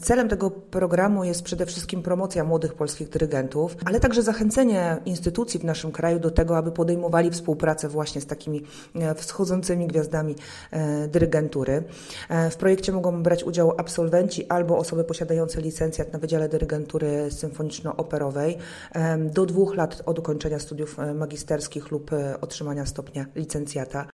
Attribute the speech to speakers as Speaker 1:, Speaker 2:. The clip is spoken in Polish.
Speaker 1: Celem tego programu jest przede wszystkim promocja młodych polskich dyrygentów, ale także zachęcenie instytucji w naszym kraju do tego, aby podejmowali współpracę właśnie z takimi e, wschodzącymi gwiazdami e, dyrygentury. E, w projekcie mogą brać udział absolwenci albo osoby posiadające licencjat na Wydziale Dyrygentury Symfoniczno-Operowej do dwóch lat od ukończenia studiów magisterskich lub otrzymania stopnia licencjata.